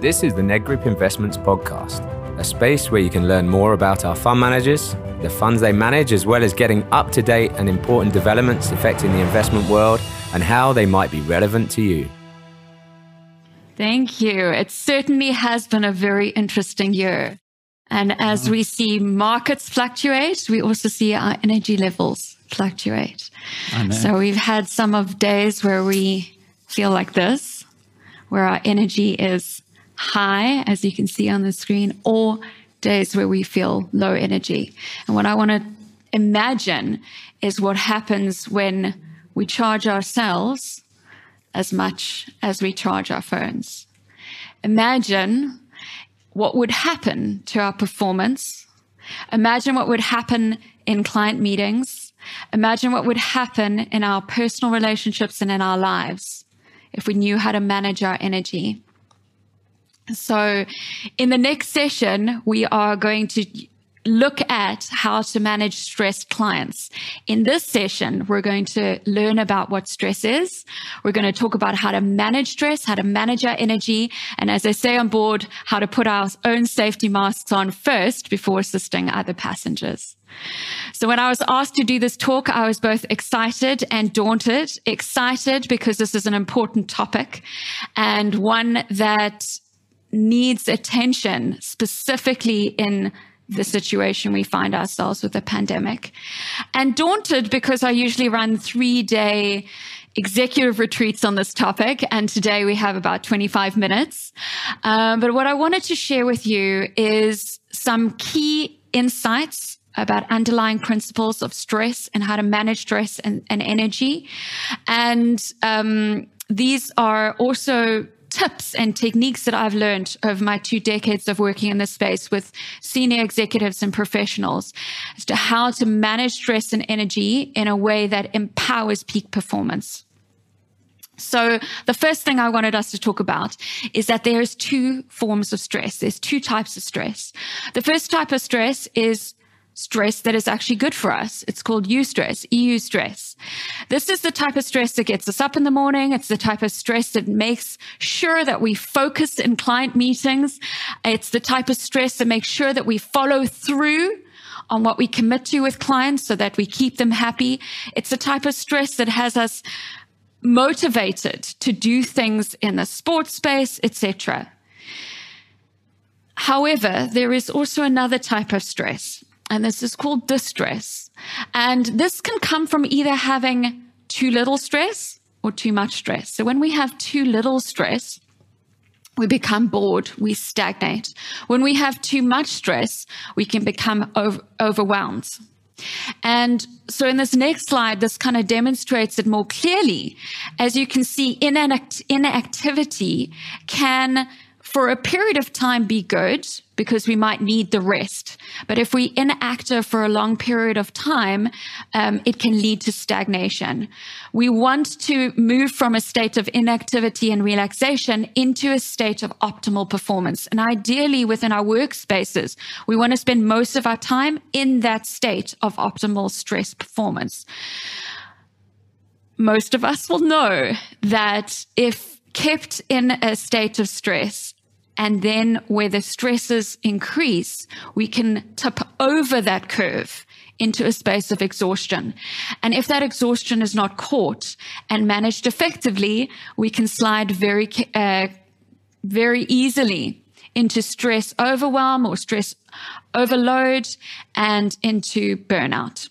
This is the Nedgroup Investments Podcast, a space where you can learn more about our fund managers, the funds they manage, as well as getting up to date and important developments affecting the investment world and how they might be relevant to you. Thank you. It certainly has been a very interesting year. And as we see markets fluctuate, we also see our energy levels fluctuate. So we've had some of days where we feel like this, where our energy is high, as you can see on the screen, or days where we feel low energy. And what I want to imagine is what happens when we charge ourselves as much as we charge our phones. Imagine what would happen to our performance. Imagine what would happen in client meetings. Imagine what would happen in our personal relationships and in our lives if we knew how to manage our energy. So, in the next session, we are going to look at how to manage stressed clients. In this session, we're going to learn about what stress is. We're going to talk about how to manage stress, how to manage our energy, and as I say on board, how to put our own safety masks on first before assisting other passengers. So when I was asked to do this talk, I was both excited and daunted. Excited because this is an important topic and one that needs attention, specifically in the situation we find ourselves with the pandemic. And daunted because I usually run three day executive retreats on this topic. And today we have about 25 minutes. Um, but what I wanted to share with you is some key insights about underlying principles of stress and how to manage stress and, and energy. And um, these are also tips and techniques that I've learned over my two decades of working in this space with senior executives and professionals as to how to manage stress and energy in a way that empowers peak performance. So the first thing I wanted us to talk about is that there's two forms of stress. There's two types of stress. The first type of stress is stress that is actually good for us. It's called eustress, EU stress. This is the type of stress that gets us up in the morning. It's the type of stress that makes sure that we focus in client meetings. It's the type of stress that makes sure that we follow through on what we commit to with clients so that we keep them happy. It's the type of stress that has us motivated to do things in the sports space, etc. However, there is also another type of stress and this is called distress. And this can come from either having too little stress or too much stress. So when we have too little stress, we become bored, we stagnate. When we have too much stress, we can become over- overwhelmed. And so in this next slide, this kind of demonstrates it more clearly. As you can see, inact- inactivity can for a period of time be good because we might need the rest. But if we inactive for a long period of time, um, it can lead to stagnation. We want to move from a state of inactivity and relaxation into a state of optimal performance. And ideally within our workspaces, we want to spend most of our time in that state of optimal stress performance. Most of us will know that if kept in a state of stress, and then where the stresses increase, we can tip over that curve into a space of exhaustion. And if that exhaustion is not caught and managed effectively, we can slide very, uh, very easily into stress overwhelm or stress overload and into burnout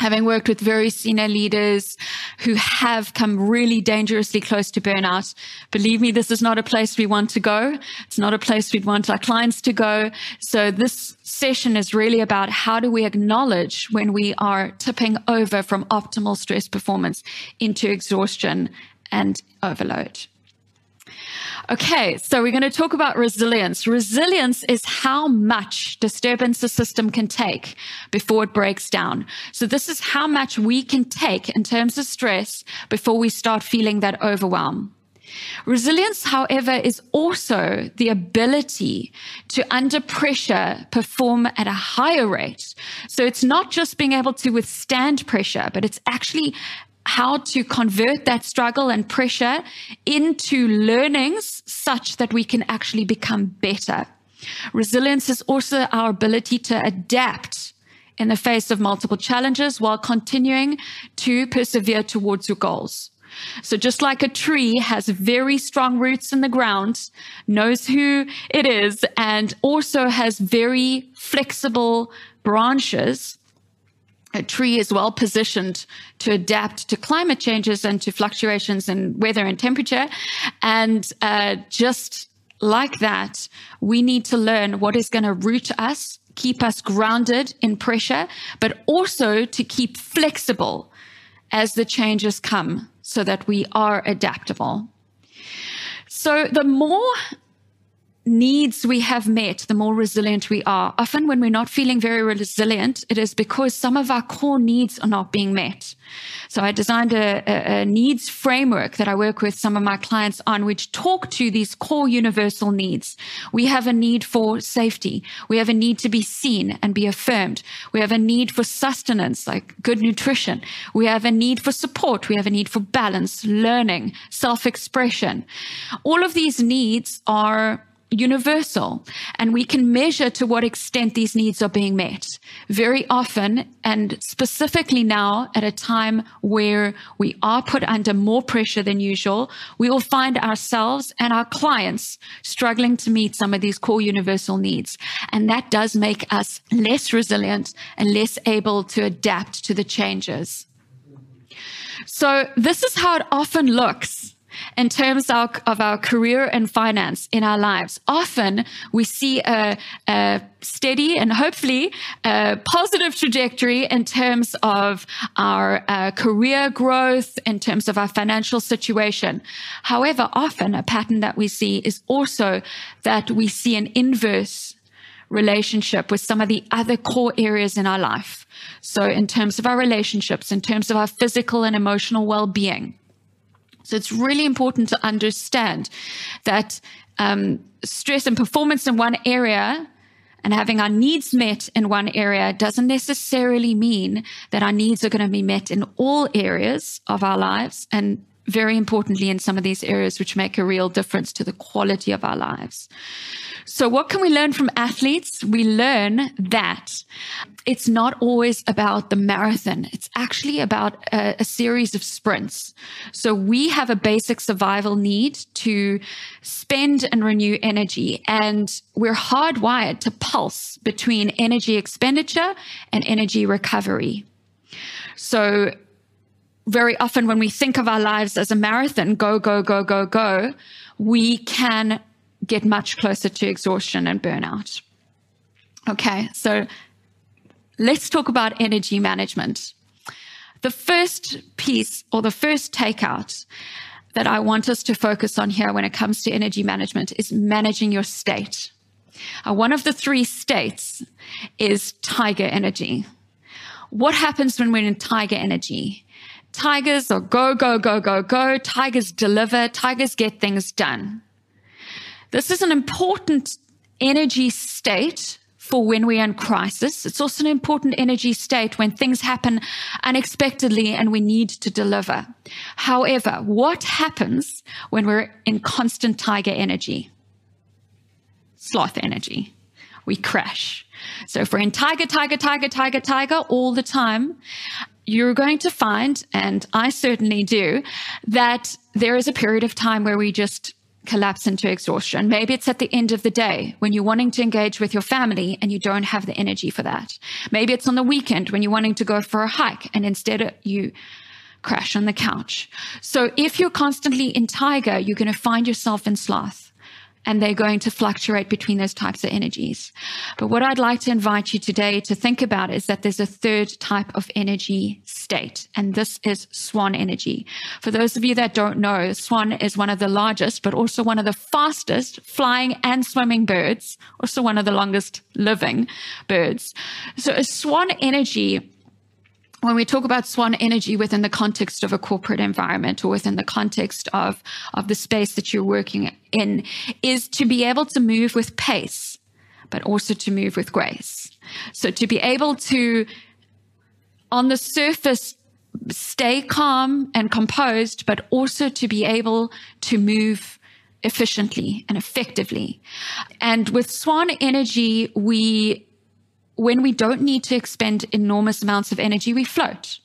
having worked with very senior leaders who have come really dangerously close to burnout. Believe me, this is not a place we want to go. It's not a place we'd want our clients to go. So this session is really about how do we acknowledge when we are tipping over from optimal stress performance into exhaustion and overload. Okay, so we're going to talk about resilience. Resilience is how much disturbance the system can take before it breaks down. So this is how much we can take in terms of stress before we start feeling that overwhelm. Resilience, however, is also the ability to, under pressure, perform at a higher rate. So it's not just being able to withstand pressure, but it's actually how to convert that struggle and pressure into learnings such that we can actually become better. Resilience is also our ability to adapt in the face of multiple challenges while continuing to persevere towards your goals. So just like a tree has very strong roots in the ground, knows who it is, and also has very flexible branches, tree is well positioned to adapt to climate changes and to fluctuations in weather and temperature. And uh, just like that, we need to learn what is going to root us, keep us grounded in pressure, but also to keep flexible as the changes come so that we are adaptable. So the more needs we have met, the more resilient we are. Often, when we're not feeling very resilient, it is because some of our core needs are not being met. So, I designed a, a, a, needs framework that I work with some of my clients on, which talk to these core universal needs. We have a need for safety. We have a need to be seen and be affirmed. We have a need for sustenance, like good nutrition. We have a need for support. We have a need for balance, learning, self expression. All of these needs are universal and we can measure to what extent these needs are being met. Very often, and specifically now at a time where we are put under more pressure than usual, we will find ourselves and our clients struggling to meet some of these core universal needs. And that does make us less resilient and less able to adapt to the changes. So this is how it often looks in terms of, of our career and finance in our lives. Often we see a, a steady and hopefully a positive trajectory in terms of our uh, career growth, in terms of our financial situation. However, often a pattern that we see is also that we see an inverse relationship with some of the other core areas in our life. So in terms of our relationships, in terms of our physical and emotional well-being, so it's really important to understand that um, stress and performance in one area and having our needs met in one area doesn't necessarily mean that our needs are going to be met in all areas of our lives. And very importantly, in some of these areas, which make a real difference to the quality of our lives. So, what can we learn from athletes? We learn that it's not always about the marathon. It's actually about a, a, series of sprints. So, we have a basic survival need to spend and renew energy, and we're hardwired to pulse between energy expenditure and energy recovery. So, very often when we think of our lives as a marathon, go, go, go, go, go, we can get much closer to exhaustion and burnout. Okay, so let's talk about energy management. The first piece or the first takeout that I want us to focus on here when it comes to energy management is managing your state. Uh, one of the three states is tiger energy. What happens when we're in tiger energy? Tigers are go, go, go, go, go. Tigers deliver. Tigers get things done. This is an important energy state for when we're in crisis. It's also an important energy state when things happen unexpectedly and we need to deliver. However, what happens when we're in constant tiger energy? Sloth energy. We crash. So if we're in tiger, tiger, tiger, tiger, tiger all the time, you're going to find, and I certainly do, that there is a period of time where we just collapse into exhaustion. Maybe it's at the end of the day when you're wanting to engage with your family and you don't have the energy for that. Maybe it's on the weekend when you're wanting to go for a hike and instead you crash on the couch. So if you're constantly in tiger, you're going to find yourself in sloth and they're going to fluctuate between those types of energies. But what I'd like to invite you today to think about is that there's a third type of energy state, and this is swan energy. For those of you that don't know, swan is one of the largest, but also one of the fastest flying and swimming birds, also one of the longest living birds. So a swan energy when we talk about swan energy within the context of a corporate environment or within the context of, of the space that you're working in is to be able to move with pace, but also to move with grace. So to be able to, on the surface, stay calm and composed, but also to be able to move efficiently and effectively. And with Swan Energy, we, when we don't need to expend enormous amounts of energy, we float.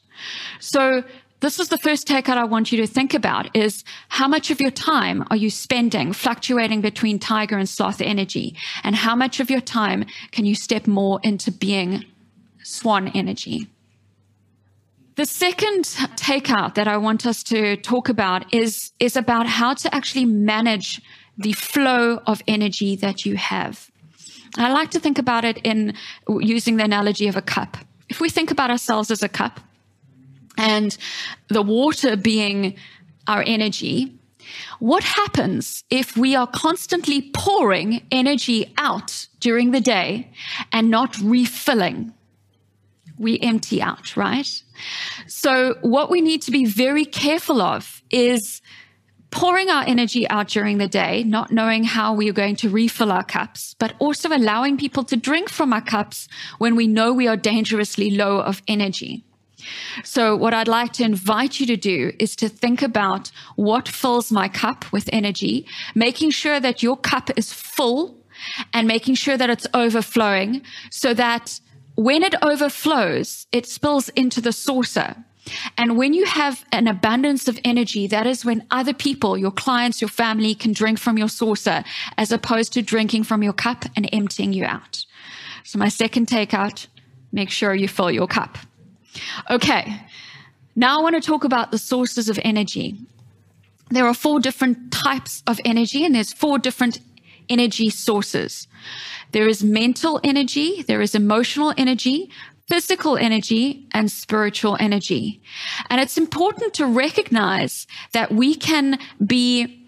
So this is the first takeout I want you to think about is how much of your time are you spending fluctuating between tiger and sloth energy? And how much of your time can you step more into being swan energy? The second takeout that I want us to talk about is, is about how to actually manage the flow of energy that you have. I like to think about it in using the analogy of a cup. If we think about ourselves as a cup and the water being our energy, what happens if we are constantly pouring energy out during the day and not refilling? we empty out, right? So, what we need to be very careful of is pouring our energy out during the day, not knowing how we are going to refill our cups, but also allowing people to drink from our cups when we know we are dangerously low of energy. So, what I'd like to invite you to do is to think about what fills my cup with energy, making sure that your cup is full and making sure that it's overflowing so that when it overflows, it spills into the saucer. And when you have an abundance of energy, that is when other people, your clients, your family can drink from your saucer as opposed to drinking from your cup and emptying you out. So my second takeout, make sure you fill your cup. Okay. Now I want to talk about the sources of energy. There are four different types of energy and there's four different energy sources. There is mental energy, there is emotional energy, physical energy, and spiritual energy. And it's important to recognize that we can be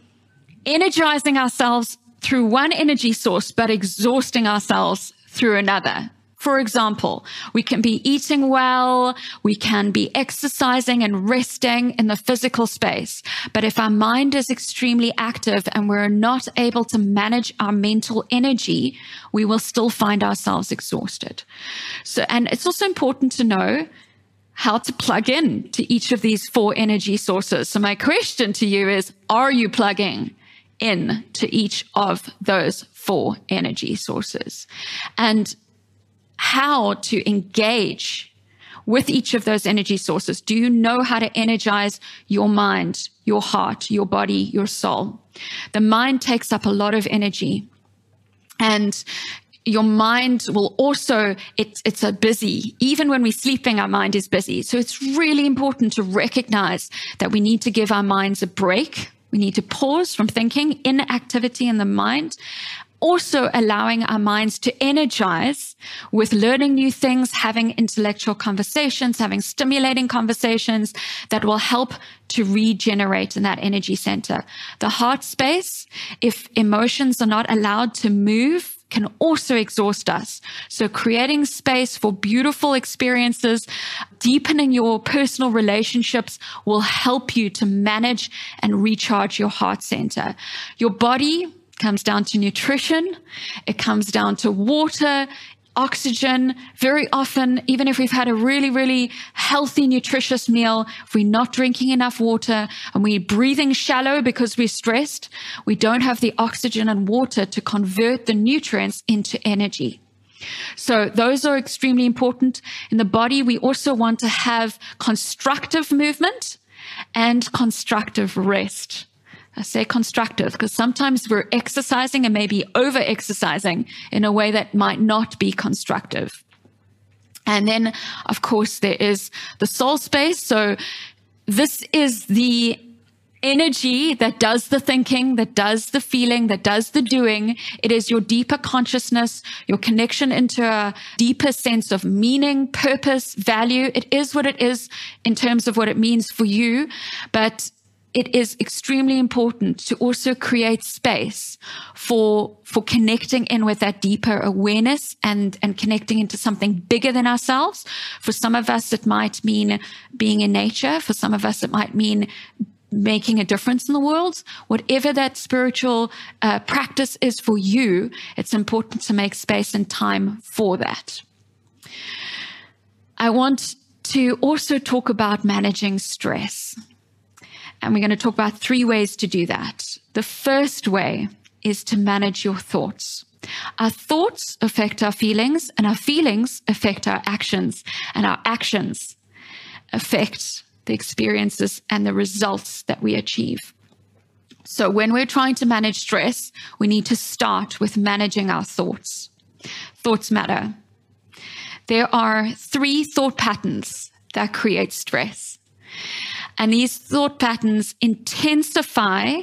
energizing ourselves through one energy source, but exhausting ourselves through another. For example, we can be eating well, we can be exercising and resting in the physical space. But if our mind is extremely active and we're not able to manage our mental energy, we will still find ourselves exhausted. So, and it's also important to know how to plug in to each of these four energy sources. So my question to you is, are you plugging in to each of those four energy sources? And how to engage with each of those energy sources? Do you know how to energize your mind, your heart, your body, your soul? The mind takes up a lot of energy. And your mind will also it's it's a busy even when we're sleeping our mind is busy so it's really important to recognize that we need to give our minds a break we need to pause from thinking inactivity in the mind also allowing our minds to energize with learning new things, having intellectual conversations, having stimulating conversations that will help to regenerate in that energy center. The heart space, if emotions are not allowed to move, can also exhaust us. So creating space for beautiful experiences, deepening your personal relationships will help you to manage and recharge your heart center. Your body comes down to nutrition. It comes down to water, oxygen. Very often, even if we've had a really, really healthy, nutritious meal, if we're not drinking enough water and we're breathing shallow because we're stressed, we don't have the oxygen and water to convert the nutrients into energy. So those are extremely important. In the body, we also want to have constructive movement and constructive rest. I say constructive because sometimes we're exercising and maybe over exercising in a way that might not be constructive. And then, of course, there is the soul space. So this is the energy that does the thinking, that does the feeling, that does the doing. It is your deeper consciousness, your connection into a deeper sense of meaning, purpose, value. It is what it is in terms of what it means for you. But it is extremely important to also create space for for connecting in with that deeper awareness and and connecting into something bigger than ourselves. For some of us it might mean being in nature. For some of us it might mean making a difference in the world. Whatever that spiritual uh, practice is for you it's important to make space and time for that. I want to also talk about managing stress. And we're going to talk about three ways to do that. The first way is to manage your thoughts. Our thoughts affect our feelings, and our feelings affect our actions, and our actions affect the experiences and the results that we achieve. So, when we're trying to manage stress, we need to start with managing our thoughts. Thoughts matter. There are three thought patterns that create stress. And these thought patterns intensify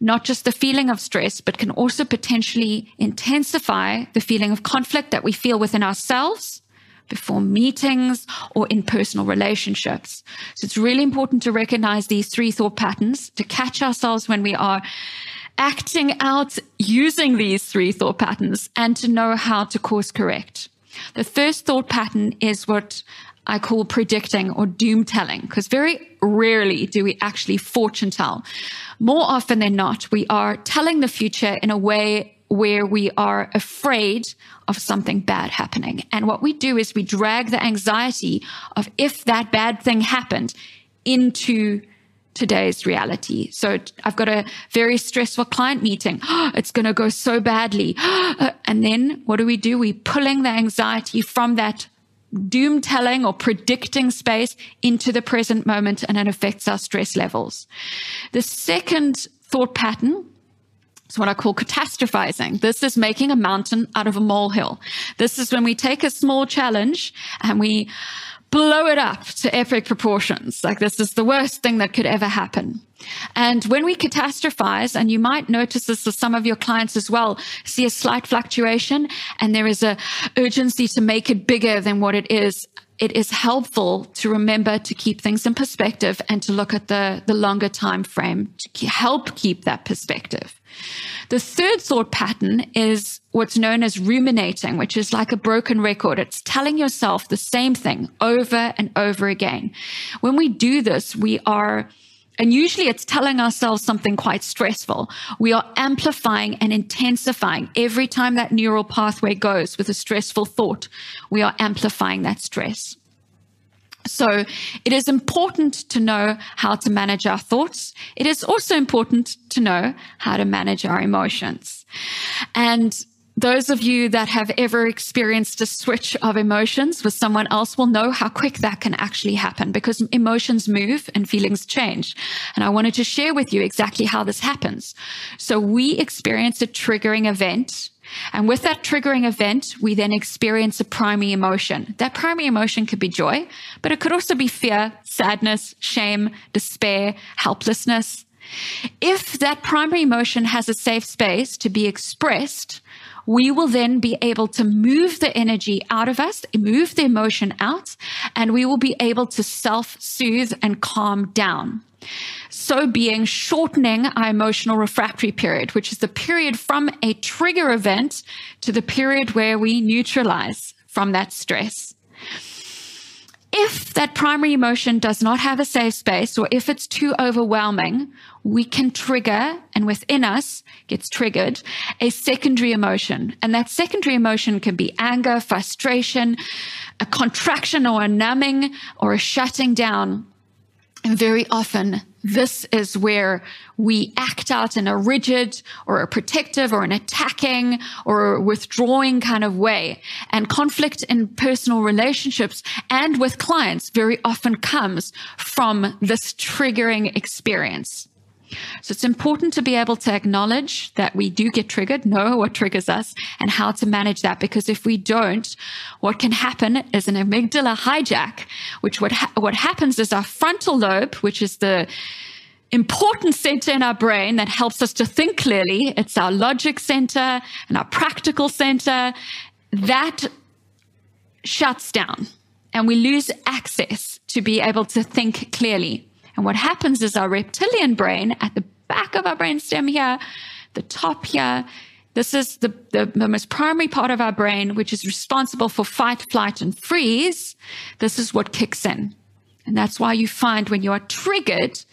not just the feeling of stress, but can also potentially intensify the feeling of conflict that we feel within ourselves before meetings or in personal relationships. So it's really important to recognize these three thought patterns to catch ourselves when we are acting out using these three thought patterns and to know how to course correct. The first thought pattern is what I call predicting or doom telling, because very rarely do we actually fortune tell. More often than not, we are telling the future in a way where we are afraid of something bad happening. And what we do is we drag the anxiety of if that bad thing happened into today's reality. So I've got a very stressful client meeting. it's going to go so badly. and then what do we do? We're pulling the anxiety from that doom telling or predicting space into the present moment and it affects our stress levels. The second thought pattern is what I call catastrophizing. This is making a mountain out of a molehill. This is when we take a small challenge and we blow it up to epic proportions. Like this is the worst thing that could ever happen. And when we catastrophize, and you might notice this with some of your clients as well, see a slight fluctuation and there is a urgency to make it bigger than what it is. It is helpful to remember to keep things in perspective and to look at the, the longer time frame to help keep that perspective. The third thought pattern is what's known as ruminating, which is like a broken record. It's telling yourself the same thing over and over again. When we do this, we are and usually it's telling ourselves something quite stressful. We are amplifying and intensifying every time that neural pathway goes with a stressful thought. We are amplifying that stress. So it is important to know how to manage our thoughts. It is also important to know how to manage our emotions. And those of you that have ever experienced a switch of emotions with someone else will know how quick that can actually happen because emotions move and feelings change. And I wanted to share with you exactly how this happens. So we experience a triggering event and with that triggering event, we then experience a primary emotion. That primary emotion could be joy, but it could also be fear, sadness, shame, despair, helplessness. If that primary emotion has a safe space to be expressed, we will then be able to move the energy out of us, move the emotion out, and we will be able to self soothe and calm down so being shortening our emotional refractory period, which is the period from a trigger event to the period where we neutralize from that stress. If that primary emotion does not have a safe space or if it's too overwhelming, we can trigger and within us gets triggered a secondary emotion. And that secondary emotion can be anger, frustration, a contraction or a numbing or a shutting down. And very often this is where we act out in a rigid or a protective or an attacking or withdrawing kind of way. And conflict in personal relationships and with clients very often comes from this triggering experience. So it's important to be able to acknowledge that we do get triggered, know what triggers us and how to manage that. Because if we don't, what can happen is an amygdala hijack, which what, ha- what happens is our frontal lobe, which is the important center in our brain that helps us to think clearly. It's our logic center and our practical center that shuts down and we lose access to be able to think clearly. And what happens is our reptilian brain at the back of our brainstem here, the top here, this is the, the, the, most primary part of our brain, which is responsible for fight, flight, and freeze. This is what kicks in. And that's why you find when you are triggered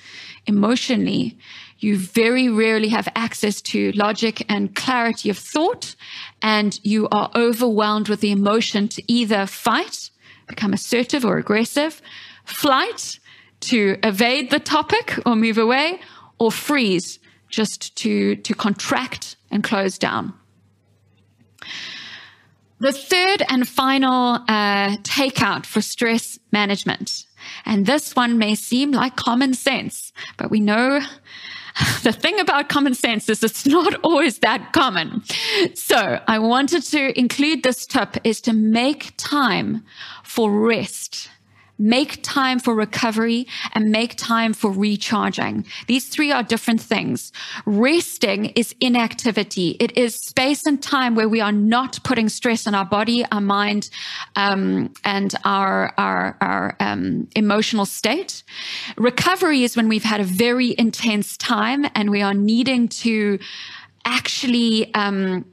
emotionally, you very rarely have access to logic and clarity of thought. And you are overwhelmed with the emotion to either fight become assertive or aggressive, flight to evade the topic or move away, or freeze just to, to contract and close down. The third and final uh, takeout for stress management, and this one may seem like common sense, but we know the thing about common sense is it's not always that common. So I wanted to include this tip is to make time for rest make time for recovery and make time for recharging. These three are different things. Resting is inactivity. It is space and time where we are not putting stress on our body, our mind, um, and our, our, our um, emotional state. Recovery is when we've had a very intense time and we are needing to actually um,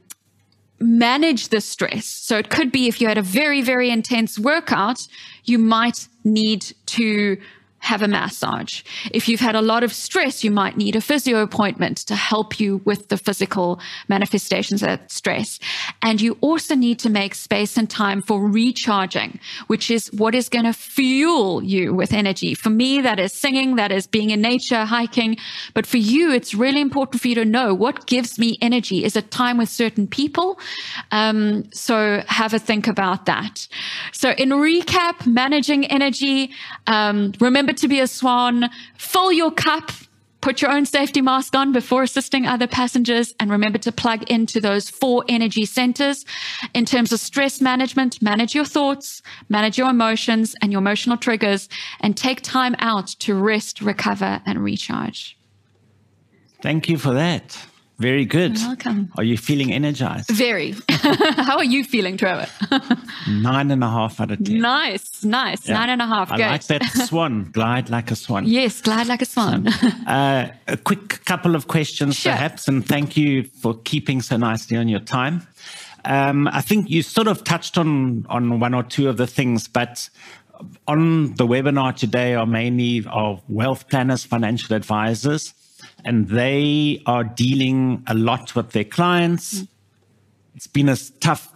manage the stress. So it could be if you had a very, very intense workout, you might need to have a massage. If you've had a lot of stress, you might need a physio appointment to help you with the physical manifestations of stress. And you also need to make space and time for recharging, which is what is going to fuel you with energy. For me, that is singing, that is being in nature, hiking. But for you, it's really important for you to know what gives me energy. Is it time with certain people? Um, so have a think about that. So in recap, managing energy, um, remember remember to be a swan, fill your cup, put your own safety mask on before assisting other passengers, and remember to plug into those four energy centers. In terms of stress management, manage your thoughts, manage your emotions and your emotional triggers, and take time out to rest, recover, and recharge. Thank you for that. Very good. You're welcome. Are you feeling energized? Very. How are you feeling, Trevor? Nine and a half out of ten. Nice, nice. Yeah. Nine and a half. I good. like that swan. glide like a swan. Yes, glide like a swan. So, uh, a quick couple of questions, sure. perhaps, and thank you for keeping so nicely on your time. Um, I think you sort of touched on on one or two of the things, but on the webinar today are mainly of wealth planners, financial advisors and they are dealing a lot with their clients. It's been a tough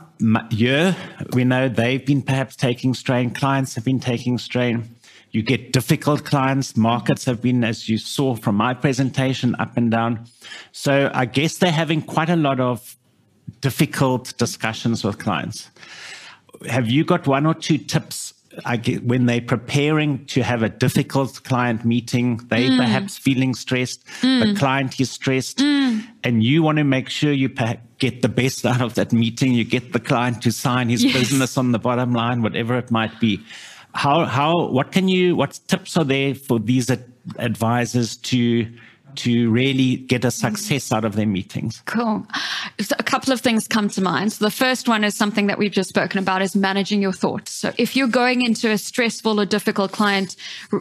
year. We know they've been perhaps taking strain, clients have been taking strain. You get difficult clients. Markets have been, as you saw from my presentation, up and down. So I guess they're having quite a lot of difficult discussions with clients. Have you got one or two tips get, when they're preparing to have a difficult client meeting, they mm. perhaps feeling stressed, mm. the client is stressed, mm. and you want to make sure you get the best out of that meeting. You get the client to sign his yes. business on the bottom line, whatever it might be. How how what can you what tips are there for these advisors to to really get a success out of their meetings? Cool. So a couple of things come to mind. So the first one is something that we've just spoken about is managing your thoughts. So if you're going into a stressful or difficult client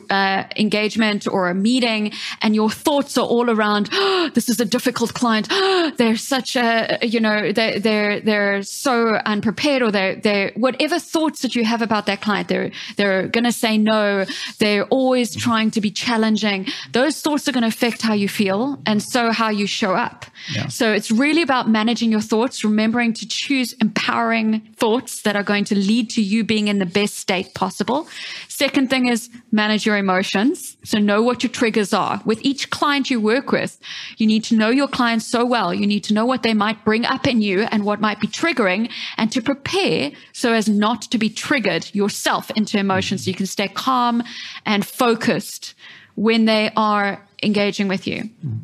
uh, engagement or a meeting and your thoughts are all around, oh, this is a difficult client. Oh, they're such a, you know, they're, they're, they're so unprepared or they're, they're, whatever thoughts that you have about that client, they're, they're going to say no. They're always trying to be challenging. Those thoughts are going to affect how you feel and so how you show up. Yeah. So it's really about managing your thoughts, remembering to choose empowering thoughts that are going to lead to you being in the best state possible. Second thing is manage your emotions. So know what your triggers are. With each client you work with, you need to know your clients so well. You need to know what they might bring up in you and what might be triggering and to prepare so as not to be triggered yourself into emotions so you can stay calm and focused when they are engaging with you. Mm.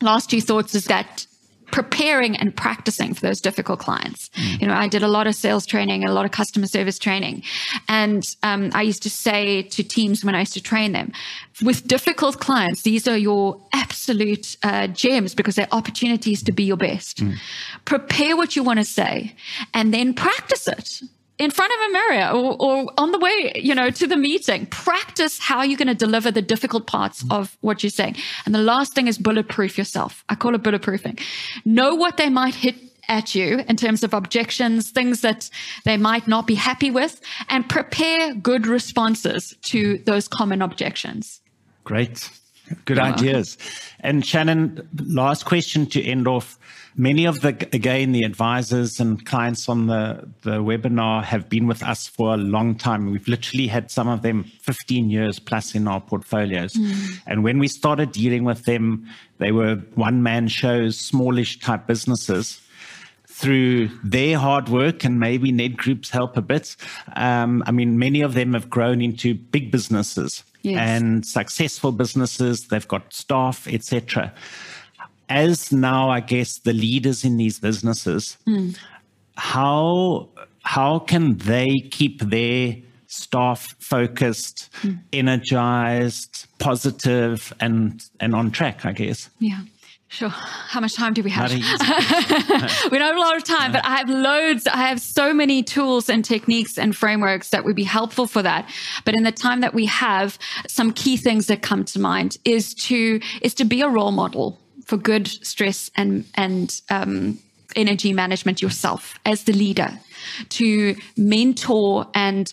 Last two thoughts is that preparing and practicing for those difficult clients. Mm. You know, I did a lot of sales training, a lot of customer service training. And um, I used to say to teams when I used to train them, with difficult clients, these are your absolute uh, gems because they're opportunities to be your best. Mm. Prepare what you want to say and then practice it in front of a mirror or, or, on the way, you know, to the meeting. Practice how you're going to deliver the difficult parts of what you're saying. And the last thing is bulletproof yourself. I call it bulletproofing. Know what they might hit at you in terms of objections, things that they might not be happy with, and prepare good responses to those common objections. Great. Good ideas. And Shannon, last question to end off. Many of the, again, the advisors and clients on the, the webinar have been with us for a long time. We've literally had some of them 15 years plus in our portfolios. Mm. And when we started dealing with them, they were one man shows, smallish type businesses through their hard work and maybe Nedgroup's help a bit. Um, I mean, many of them have grown into big businesses yes. and successful businesses. They've got staff, etc as now, I guess, the leaders in these businesses, mm. how how can they keep their staff focused, mm. energized, positive, and and on track? I guess. Yeah. Sure. How much time do we have? we don't have a lot of time, but I have loads. I have so many tools and techniques and frameworks that would be helpful for that. But in the time that we have, some key things that come to mind is to is to be a role model for good stress and and um, energy management yourself as the leader, to mentor and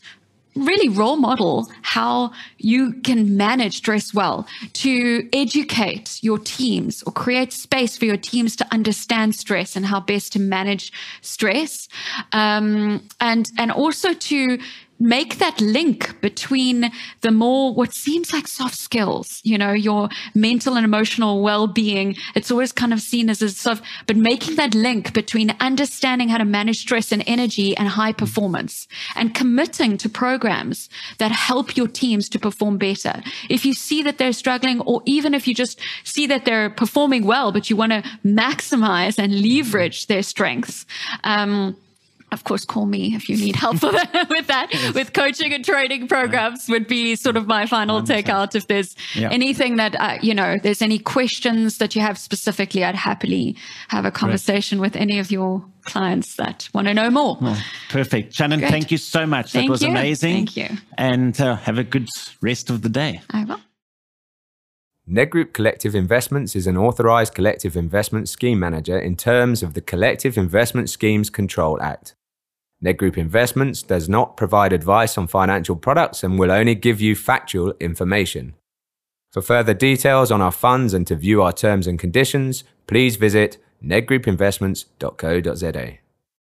really role model how you can manage stress well, to educate your teams or create space for your teams to understand stress and how best to manage stress, um, and and also to make that link between the more what seems like soft skills, you know, your mental and emotional well-being. It's always kind of seen as a soft, but making that link between understanding how to manage stress and energy and high performance and committing to programs that help your teams to perform better. If you see that they're struggling, or even if you just see that they're performing well, but you want to maximize and leverage their strengths, um, of course, call me if you need help with that. Yes. With coaching and training programs would be sort of my final takeout. If there's yeah. anything that, uh, you know, there's any questions that you have specifically, I'd happily have a conversation with any of your clients that want to know more. Oh, perfect. Shannon, Great. thank you so much. Thank that was you. amazing. Thank you. And uh, have a good rest of the day. I will. Nedgroup Collective Investments is an authorized collective investment scheme manager in terms of the Collective Investment Schemes Control Act. Nedgroup Investments does not provide advice on financial products and will only give you factual information. For further details on our funds and to view our terms and conditions, please visit nedgroupinvestments.co.za.